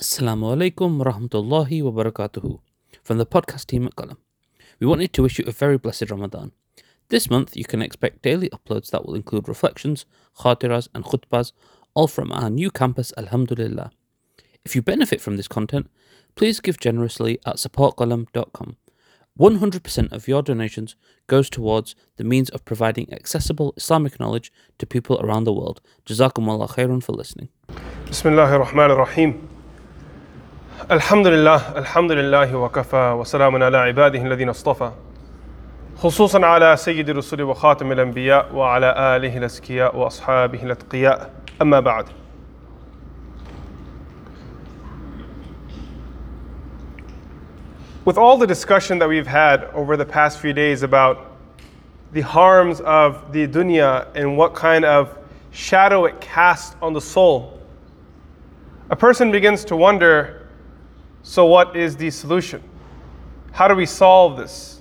Assalamu alaikum warahmatullahi wabarakatuhu. from the podcast team at Qalam. We wanted to wish you a very blessed Ramadan. This month you can expect daily uploads that will include reflections, khatiras and khutbas, all from our new campus Alhamdulillah. If you benefit from this content, please give generously at supportqalam.com. 100% of your donations goes towards the means of providing accessible Islamic knowledge to people around the world. Jazakumullah khairun for listening. Bismillahir Rahmanir Rahim. الحمد لله الحمد لله وكفى وسلام على عباده الذين اصطفى خصوصا على سيد الرسل وخاتم الأنبياء وعلى آله الأزكياء وأصحابه الأتقياء أما بعد With all the discussion that we've had over the past few days about the harms of the dunya and what kind of shadow it casts on the soul, a person begins to wonder so, what is the solution? How do we solve this?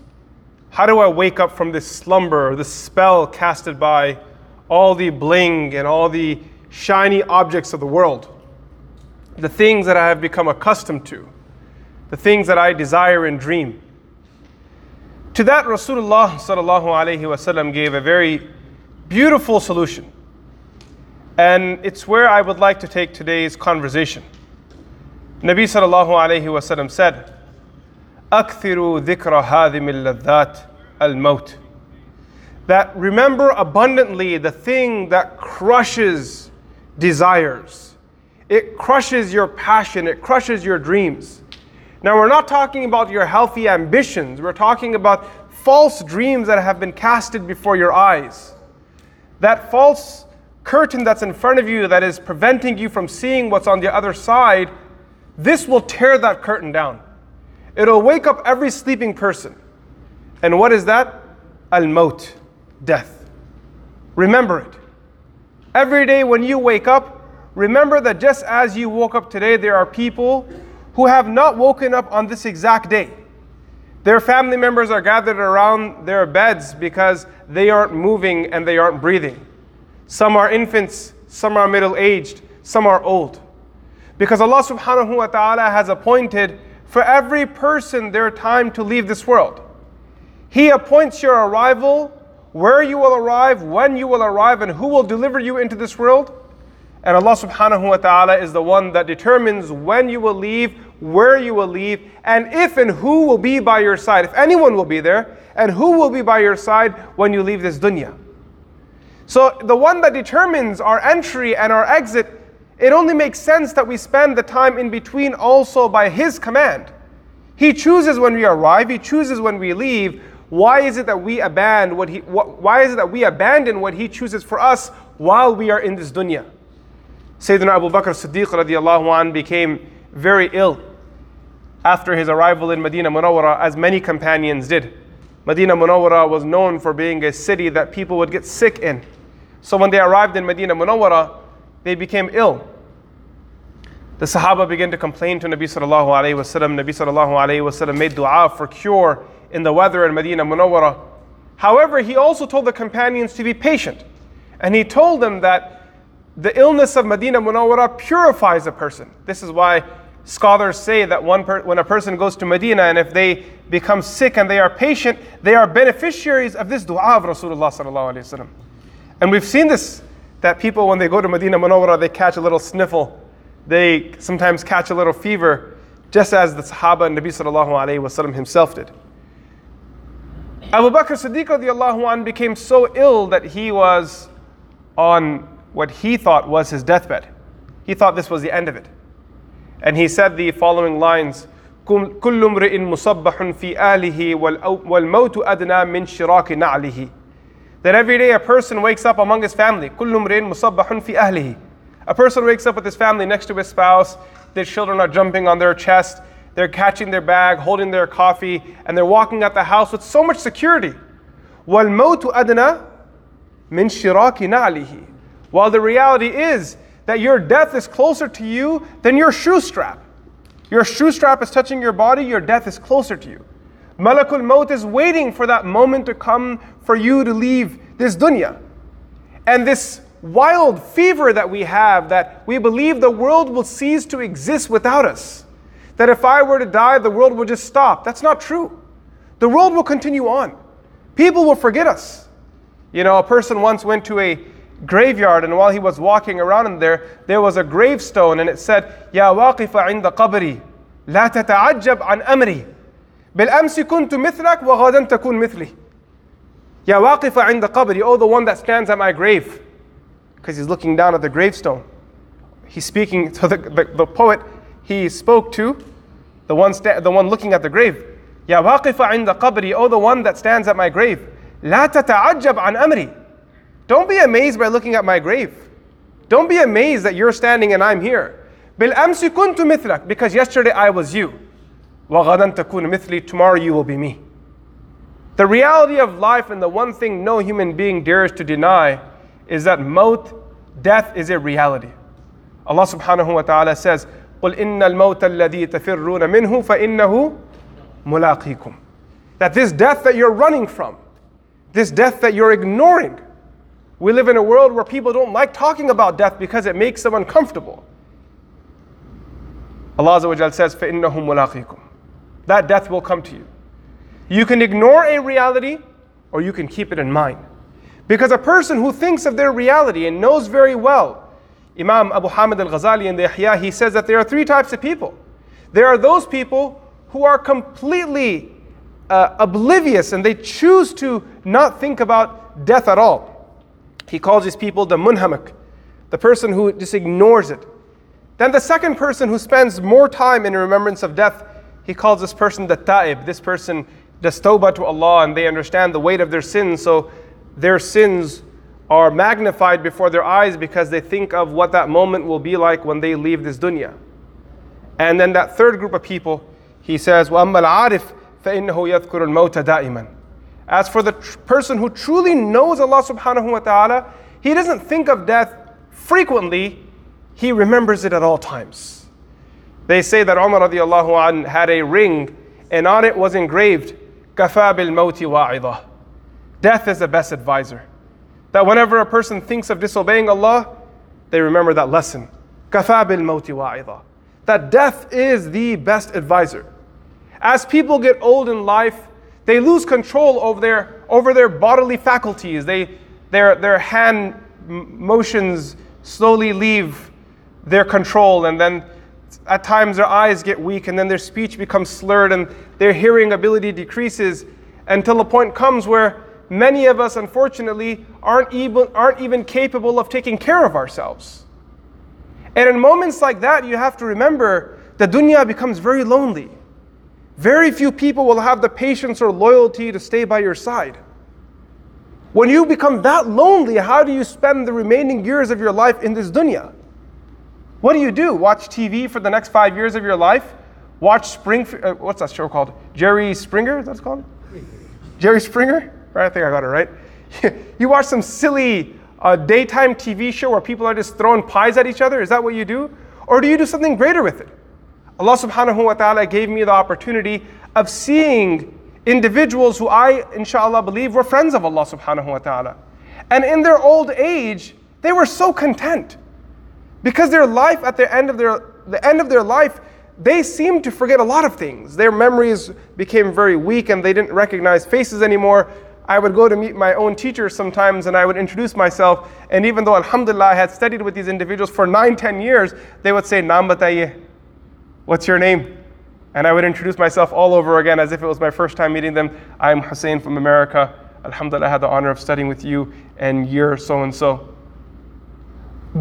How do I wake up from this slumber, this spell casted by all the bling and all the shiny objects of the world? The things that I have become accustomed to, the things that I desire and dream. To that, Rasulullah sallallahu gave a very beautiful solution. And it's where I would like to take today's conversation. Nabi sallallahu alayhi said, "أكثروا dhikra hadhim al-ladhat al-maut." That remember abundantly the thing that crushes desires. It crushes your passion, it crushes your dreams. Now, we're not talking about your healthy ambitions, we're talking about false dreams that have been casted before your eyes. That false curtain that's in front of you that is preventing you from seeing what's on the other side this will tear that curtain down. It'll wake up every sleeping person. And what is that? Al maut, death. Remember it. Every day when you wake up, remember that just as you woke up today, there are people who have not woken up on this exact day. Their family members are gathered around their beds because they aren't moving and they aren't breathing. Some are infants, some are middle aged, some are old. Because Allah subhanahu wa ta'ala has appointed for every person their time to leave this world. He appoints your arrival, where you will arrive, when you will arrive, and who will deliver you into this world. And Allah subhanahu wa ta'ala is the one that determines when you will leave, where you will leave, and if and who will be by your side. If anyone will be there, and who will be by your side when you leave this dunya. So the one that determines our entry and our exit, it only makes sense that we spend the time in between also by His command. He chooses when we arrive, He chooses when we leave. Why is it that we abandon what He why is it that we abandon what He chooses for us while we are in this dunya? Sayyidina Abu Bakr Siddiq radiallahu anh became very ill after his arrival in Medina Munawwara, as many companions did. Medina Munawwara was known for being a city that people would get sick in. So when they arrived in Medina Munawwara, they became ill. The Sahaba began to complain to Nabi sallallahu alayhi wasallam. Nabi sallallahu alayhi wasallam made dua for cure in the weather in Medina Munawwara. However, he also told the companions to be patient. And he told them that the illness of Medina Munawwara purifies a person. This is why scholars say that per- when a person goes to Medina and if they become sick and they are patient, they are beneficiaries of this dua of Rasulullah sallallahu alayhi wasallam. And we've seen this that people, when they go to Medina Munawwara, they catch a little sniffle. They sometimes catch a little fever, just as the Sahaba and Nabi Sallallahu Alaihi Wasallam himself did. Abu Bakr Siddiq became so ill that he was on what he thought was his deathbed. He thought this was the end of it. And he said the following lines كل امرئ مصبح في آله والموت أدنى من شراك نعله that every day a person wakes up among his family. كل امرئ مصبح في أهله. A person wakes up with his family next to his spouse. Their children are jumping on their chest. They're catching their bag, holding their coffee, and they're walking out the house with so much security. وَالْمَوْتُ أَدْنَى مِنْ شِرَاكِ نَعْلِهِ While the reality is that your death is closer to you than your shoe strap. Your shoe strap is touching your body, your death is closer to you. Malakul Maut is waiting for that moment to come for you to leave this dunya. And this wild fever that we have that we believe the world will cease to exist without us. That if I were to die, the world will just stop. That's not true. The world will continue on. People will forget us. You know, a person once went to a graveyard, and while he was walking around in there, there was a gravestone, and it said, Ya waqifa inda qabri, la tata'ajjab an amri. بالأمس كنت مثلك وغدا تكون مثلي. Ya waqifa inda qabri, oh the one that stands at my grave. Because he's looking down at the gravestone. He's speaking to the, the, the poet he spoke to, the one, sta- the one looking at the grave. Ya waqifa inda qabri, oh the one that stands at my grave. لا تتعجب عن أمري. Don't be amazed by looking at my grave. Don't be amazed that you're standing and I'm here. بالأمس كنت مثلك because yesterday I was you. وغدا تكون مثلي tomorrow you will be me. The reality of life and the one thing no human being dares to deny is that maut, death is a reality. Allah subhanahu wa ta'ala says, قل إن الموت الذي تفرون منه فإنه ملاقيكم. That this death that you're running from, this death that you're ignoring, we live in a world where people don't like talking about death because it makes them uncomfortable. Allah Azza wa Jal says, فَإِنَّهُ مُلَاقِيكُم. that death will come to you. You can ignore a reality or you can keep it in mind. Because a person who thinks of their reality and knows very well, Imam Abu Hamid al Ghazali in the Ihya, he says that there are three types of people. There are those people who are completely uh, oblivious and they choose to not think about death at all. He calls these people the munhamak, the person who just ignores it. Then the second person who spends more time in remembrance of death, he calls this person the ta'ib. This person does tawbah to Allah and they understand the weight of their sins, so their sins are magnified before their eyes because they think of what that moment will be like when they leave this dunya. And then that third group of people, he says, وَأَمَّا الْعَارِفْ فَإِنَّهُ يَذْكُرُ الْمَوْتَ دَائِمًا As for the tr- person who truly knows Allah subhanahu wa ta'ala, he doesn't think of death frequently, he remembers it at all times. They say that Umar radiallahu an had a ring and on it was engraved, Kafa bil mawti wa'idah. Death is the best advisor. That whenever a person thinks of disobeying Allah, they remember that lesson. Kafa bil mawti wa'idah. That death is the best advisor. As people get old in life, they lose control over their, over their bodily faculties. They, their, their hand motions slowly leave their control and then at times their eyes get weak, and then their speech becomes slurred, and their hearing ability decreases until a point comes where many of us, unfortunately, aren't even, aren't even capable of taking care of ourselves. And in moments like that, you have to remember the dunya becomes very lonely. Very few people will have the patience or loyalty to stay by your side. When you become that lonely, how do you spend the remaining years of your life in this dunya? What do you do? Watch TV for the next five years of your life? Watch Spring, uh, what's that show called? Jerry Springer, that's called? Jerry Springer? Right, I think I got it right. you watch some silly uh, daytime TV show where people are just throwing pies at each other? Is that what you do? Or do you do something greater with it? Allah subhanahu wa ta'ala gave me the opportunity of seeing individuals who I, inshallah, believe were friends of Allah subhanahu wa ta'ala. And in their old age, they were so content. Because their life, at the end of their, the end of their life, they seemed to forget a lot of things. Their memories became very weak and they didn't recognize faces anymore. I would go to meet my own teachers sometimes and I would introduce myself. And even though, alhamdulillah, I had studied with these individuals for nine, ten years, they would say, Naam bataiye. What's your name? And I would introduce myself all over again as if it was my first time meeting them. I'm Hussein from America. Alhamdulillah, I had the honor of studying with you, and you're so and so.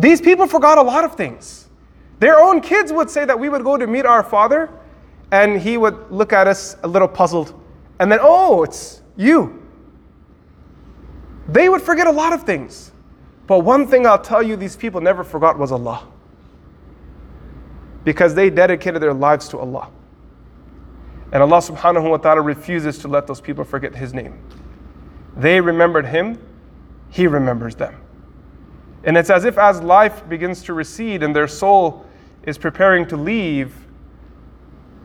These people forgot a lot of things. Their own kids would say that we would go to meet our father, and he would look at us a little puzzled, and then, oh, it's you. They would forget a lot of things. But one thing I'll tell you, these people never forgot was Allah because they dedicated their lives to Allah. And Allah subhanahu wa ta'ala refuses to let those people forget His name. They remembered Him, He remembers them. And it's as if as life begins to recede and their soul is preparing to leave,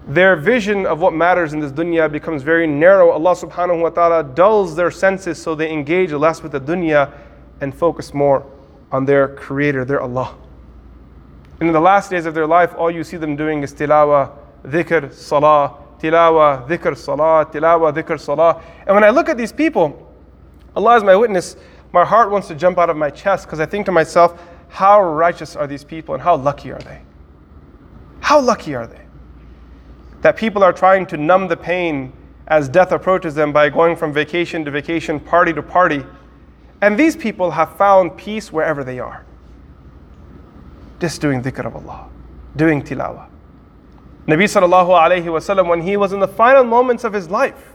their vision of what matters in this dunya becomes very narrow. Allah subhanahu wa ta'ala dulls their senses so they engage less with the dunya and focus more on their creator, their Allah. And in the last days of their life, all you see them doing is tilawa, dhikr, salah, tilawa, dhikr, salah, tilawa, dhikr, salah. And when I look at these people, Allah is my witness, my heart wants to jump out of my chest because I think to myself, how righteous are these people and how lucky are they? How lucky are they? That people are trying to numb the pain as death approaches them by going from vacation to vacation, party to party. And these people have found peace wherever they are. Just doing dhikr of Allah, doing tilawah. Nabi sallallahu alayhi wasallam, when he was in the final moments of his life,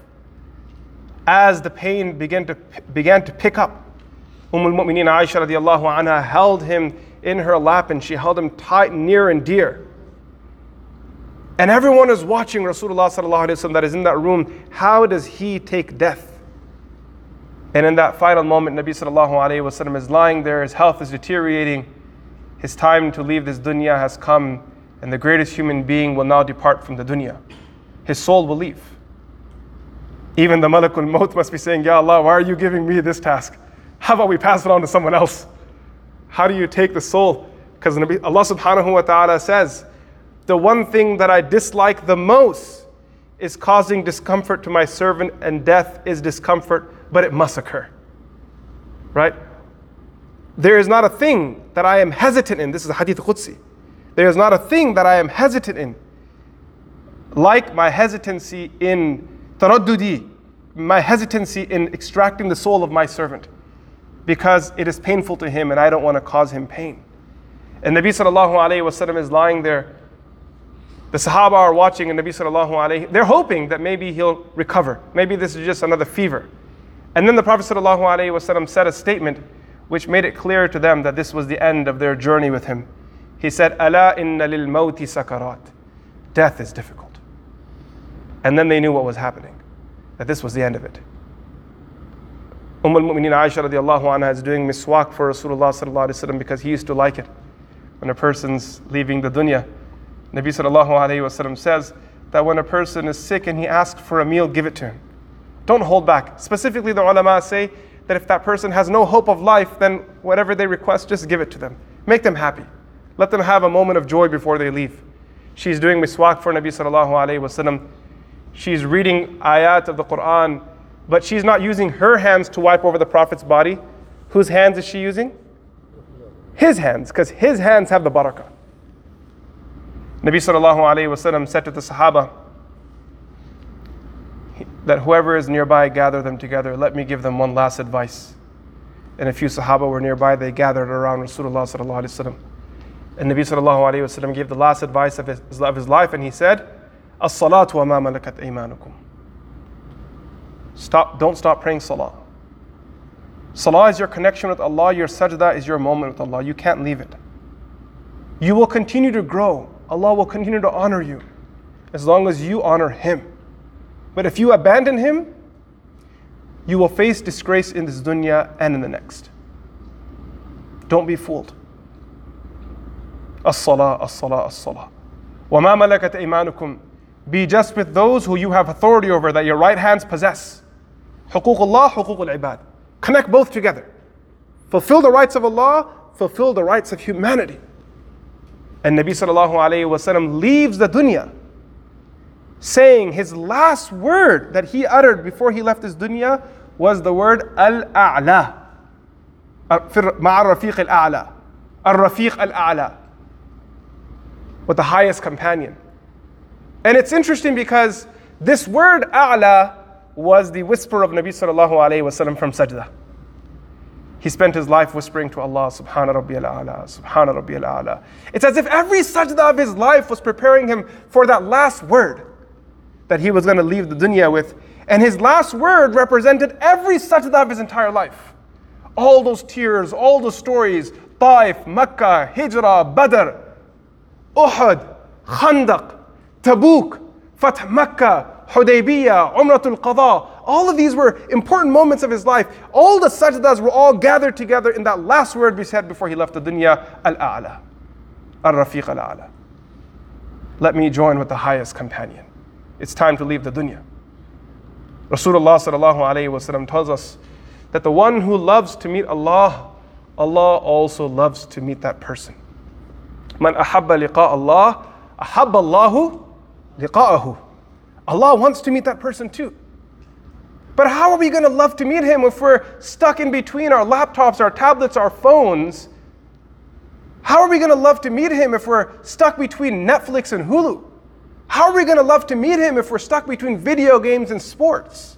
as the pain began to, began to pick up, Umm al-Mu'mineen Aisha radiallahu anha held him in her lap and she held him tight, near and dear. And everyone is watching Rasulullah sallallahu alaihi wasallam that is in that room. How does he take death? And in that final moment, Nabi sallallahu alaihi wasallam is lying there. His health is deteriorating. His time to leave this dunya has come, and the greatest human being will now depart from the dunya. His soul will leave. Even the Malakul Maut must be saying, Ya Allah, why are you giving me this task? How about we pass it on to someone else? How do you take the soul? Because Allah subhanahu wa ta'ala says, the one thing that I dislike the most is causing discomfort to my servant, and death is discomfort, but it must occur. Right? There is not a thing that I am hesitant in. This is a hadith Qudsi. There is not a thing that I am hesitant in, like my hesitancy in taraddudi, my hesitancy in extracting the soul of my servant, because it is painful to him and I don't want to cause him pain. And Nabi sallallahu alayhi wasallam is lying there the Sahaba are watching and Nabi sallallahu alayhi, they're hoping that maybe he'll recover. Maybe this is just another fever. And then the Prophet sallallahu alayhi wasallam said a statement which made it clear to them that this was the end of their journey with him. He said, Ala inna lil mawti sakarat. Death is difficult. And then they knew what was happening, that this was the end of it. Umm al-Mu'mineen Aisha radiallahu anha is doing miswak for Rasulullah sallallahu alayhi wasallam because he used to like it. When a person's leaving the dunya, Nabi sallallahu alayhi wasallam says that when a person is sick and he asks for a meal, give it to him. Don't hold back. Specifically, the ulama say that if that person has no hope of life, then whatever they request, just give it to them. Make them happy. Let them have a moment of joy before they leave. She's doing miswak for Nabi sallallahu alayhi wasallam. She's reading ayat of the Quran, but she's not using her hands to wipe over the Prophet's body. Whose hands is she using? His hands, because his hands have the barakah. Nabi sallallahu alayhi wasallam said to the Sahaba that whoever is nearby, gather them together. Let me give them one last advice. And a few Sahaba were nearby, they gathered around Rasulullah sallallahu alayhi wasallam. And Nabi sallallahu alayhi wasallam gave the last advice of his, of his life and he said, As-salatu wa ma malakat imanukum. Stop, don't stop praying salah. Salah is your connection with Allah, your sajda is your moment with Allah. You can't leave it. You will continue to grow Allah will continue to honor you as long as you honor Him. But if you abandon Him, you will face disgrace in this dunya and in the next. Don't be fooled. As-salah, as-salah, as-salah. وَمَا مَلَكَتْ إِيمَانُكُمْ Be just with those who you have authority over that your right hands possess. حقوق Allah, حقوق العباد. Connect both together. Fulfill the rights of Allah, fulfill the rights of humanity. And Nabi sallallahu alayhi wasallam leaves the dunya saying his last word that he uttered before he left this dunya was the word al-a'la. مع الرفيق الأعلى. الرفيق الأعلى. With the highest companion. And it's interesting because this word a'la was the whisper of Nabi sallallahu alayhi wasallam from sajda. He spent his life whispering to Allah, Subhana Rabbi al-A'la, Subhana Rabbi al-A'la. It's as if every sajda of his life was preparing him for that last word that he was going to leave the dunya with. And his last word represented every sajda of his entire life. All those tears, all those stories, Taif, Mecca, Hijrah, Badr, Uhud, Khandaq, Tabuk, Fath Mecca, Hudaybiyah, Umratul Qadha. All of these were important moments of his life. All the sajdas were all gathered together in that last word we said before he left the dunya, Al-A'la, Al-Rafiq Al-A'la. Let me join with the highest companion. It's time to leave the dunya. Rasulullah sallallahu alayhi wasallam tells us that the one who loves to meet Allah Allah also loves to meet that person. Man ahabba liqa Allah, ahabba Allahu liqa'ahu. Allah wants to meet that person too. But how are we going to love to meet him if we're stuck in between our laptops, our tablets, our phones? How are we going to love to meet him if we're stuck between Netflix and Hulu? How are we going to love to meet him if we're stuck between video games and sports?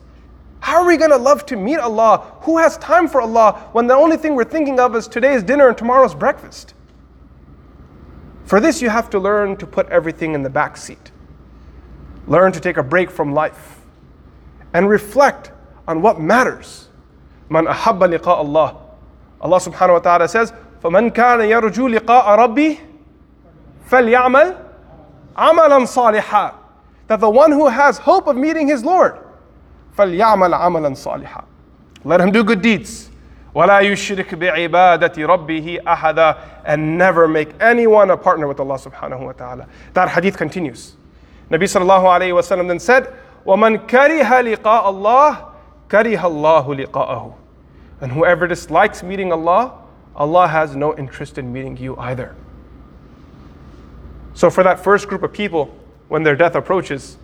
How are we going to love to meet Allah? Who has time for Allah when the only thing we're thinking of is today's dinner and tomorrow's breakfast? For this, you have to learn to put everything in the back seat. Learn to take a break from life and reflect on what matters. Man ahabba liqa Allah. Allah subhanahu wa ta'ala says, فَمَنْ كَانَ يَرْجُو لِقَاءَ رَبِّهِ فَلْيَعْمَلْ عَمَلًا صَالِحًا That the one who has hope of meeting his Lord, فَلْيَعْمَلْ عَمَلًا صَالِحًا Let him do good deeds. وَلَا يُشْرِكْ بِعِبَادَةِ رَبِّهِ أَحَدًا And never make anyone a partner with Allah subhanahu wa ta'ala. That hadith continues. Nabi sallallahu alayhi wa sallam then said, وَمَنْ كَرِهَ لِقَاءَ اللَّهِ كَرِهَ اللَّهُ لِقَاءَهُ And whoever dislikes meeting Allah, Allah has no interest in meeting you either. So for that first group of people, when their death approaches,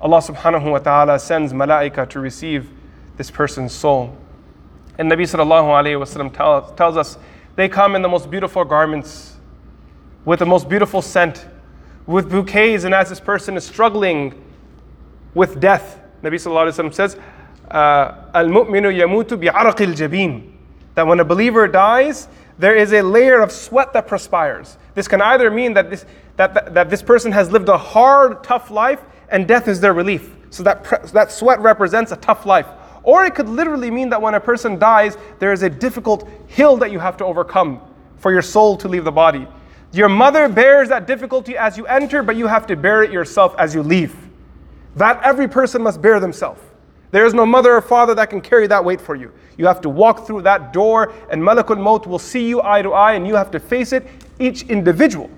Allah subhanahu wa ta'ala sends malaika to receive this person's soul. And Nabi sallallahu alayhi wa sallam tell, tells us they come in the most beautiful garments, with the most beautiful scent, with bouquets, and as this person is struggling with death, Nabi sallallahu alayhi wa says, uh, Al-mu'minu yamutu bi'araqil jabin. That when a believer dies, there is a layer of sweat that perspires. This can either mean that this, that, that, that this person has lived a hard, tough life and death is their relief. So that, pre- that sweat represents a tough life. Or it could literally mean that when a person dies, there is a difficult hill that you have to overcome for your soul to leave the body. Your mother bears that difficulty as you enter, but you have to bear it yourself as you leave. That every person must bear themselves. There is no mother or father that can carry that weight for you. You have to walk through that door, and Malakul Maut will see you eye to eye, and you have to face it, each individual.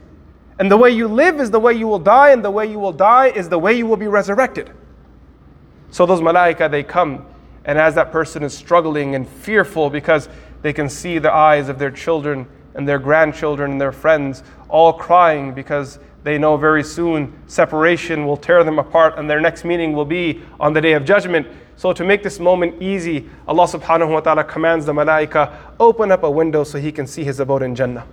And the way you live is the way you will die, and the way you will die is the way you will be resurrected. So those malaika, they come, and as that person is struggling and fearful because they can see the eyes of their children and their grandchildren and their friends all crying because they know very soon separation will tear them apart and their next meeting will be on the day of judgment. So, to make this moment easy, Allah subhanahu wa ta'ala commands the malaika, open up a window so he can see his abode in Jannah.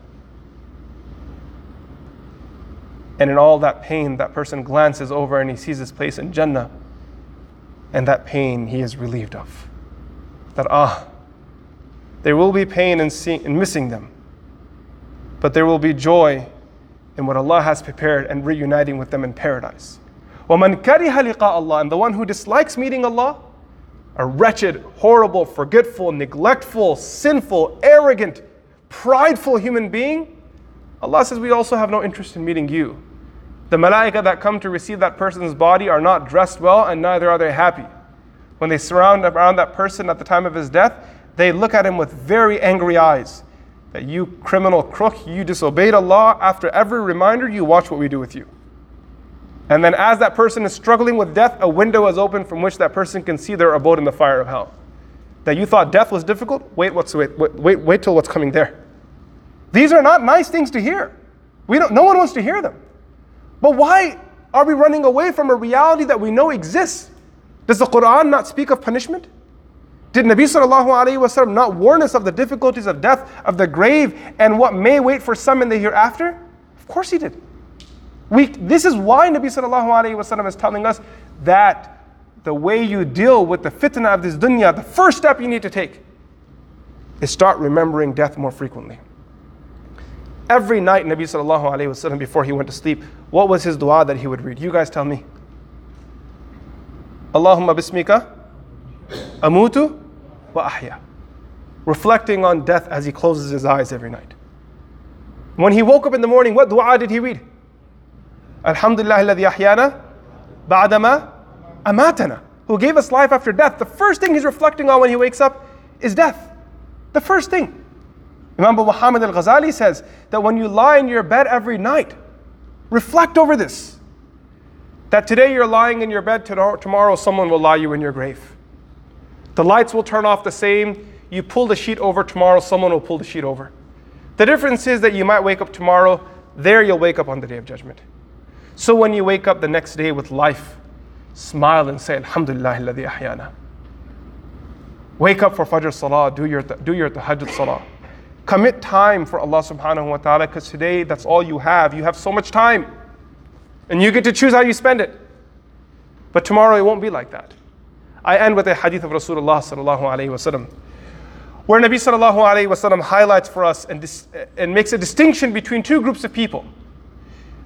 And in all that pain, that person glances over and he sees his place in Jannah. And that pain he is relieved of. That, ah, there will be pain in, seeing, in missing them, but there will be joy in what Allah has prepared and reuniting with them in paradise. وَمَنْ كَرِهَ لِقَاءَ Allah And the one who dislikes meeting Allah, a wretched, horrible, forgetful, neglectful, sinful, arrogant, prideful human being, Allah says, We also have no interest in meeting you. The malaika that come to receive that person's body are not dressed well, and neither are they happy. When they surround around that person at the time of his death, they look at him with very angry eyes. That you criminal crook, you disobeyed Allah. After every reminder, you watch what we do with you. And then, as that person is struggling with death, a window is open from which that person can see their abode in the fire of hell. That you thought death was difficult? Wait, what's, wait, wait, wait, wait till what's coming there. These are not nice things to hear. We don't, no one wants to hear them. But why are we running away from a reality that we know exists? Does the Quran not speak of punishment? Did Nabi sallallahu alayhi wasallam not warn us of the difficulties of death, of the grave, and what may wait for some in the hereafter? Of course he did. We, this is why Nabi sallallahu alayhi wasallam is telling us that the way you deal with the fitna of this dunya, the first step you need to take is start remembering death more frequently. Every night, Nabi sallallahu alayhi wasallam, before he went to sleep, what was his dua that he would read? You guys tell me. Allahumma bismika amutu wa. Reflecting on death as he closes his eyes every night. When he woke up in the morning, what dua did he read? Alhamdulillah alladhi ahyana ba'dama amatana. Who gave us life after death. The first thing he's reflecting on when he wakes up is death. The first thing. Imam Muhammad al Ghazali says that when you lie in your bed every night, reflect over this. That today you're lying in your bed, tomorrow someone will lie you in your grave. The lights will turn off the same, you pull the sheet over tomorrow, someone will pull the sheet over. The difference is that you might wake up tomorrow, there you'll wake up on the day of judgment. So when you wake up the next day with life, smile and say, Alhamdulillah ahyana. Wake up for Fajr Salah, do your, do your Tahajjud Salah. Commit time for Allah subhanahu wa ta'ala because today that's all you have. You have so much time. And you get to choose how you spend it. But tomorrow it won't be like that. I end with a hadith of Rasulullah sallallahu alayhi wasallam, where Nabi sallallahu alayhi wasallam highlights for us and, dis- and makes a distinction between two groups of people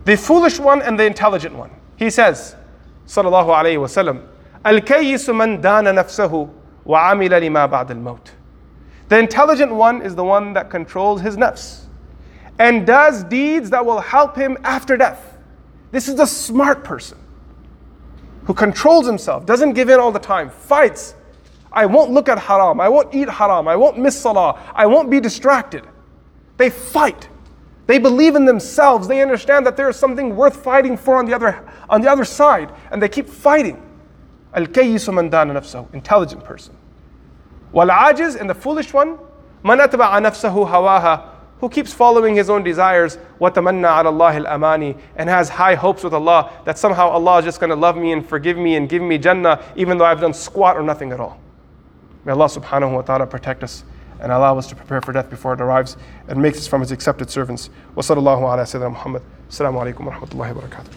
the foolish one and the intelligent one. He says, sallallahu alayhi wasallam, Al-kayyisu man dana nafsahu wa amila lima ba'd al-maut. The intelligent one is the one that controls his nafs and does deeds that will help him after death. This is the smart person who controls himself, doesn't give in all the time, fights. I won't look at haram, I won't eat haram, I won't miss salah, I won't be distracted. They fight. They believe in themselves. They understand that there is something worth fighting for on the other, on the other side, and they keep fighting. Al kayyisu man dana nafsahu, intelligent person. Wal ajiz, and the foolish one, man atba'a nafsahu hawaha, who keeps following his own desires, وَتَمَنَّى عَلَى اللَّهِ الْأَمَانِ and has high hopes with Allah that somehow Allah is just going to love me and forgive me and give me Jannah even though I've done squat or nothing at all. May Allah subhanahu wa ta'ala protect us and allow us to prepare for death before it arrives and make us from His accepted servants. Wa sallallahu ala Sayyidina Muhammad. Assalamu alaikum wa rahmatullahi wa barakatuh.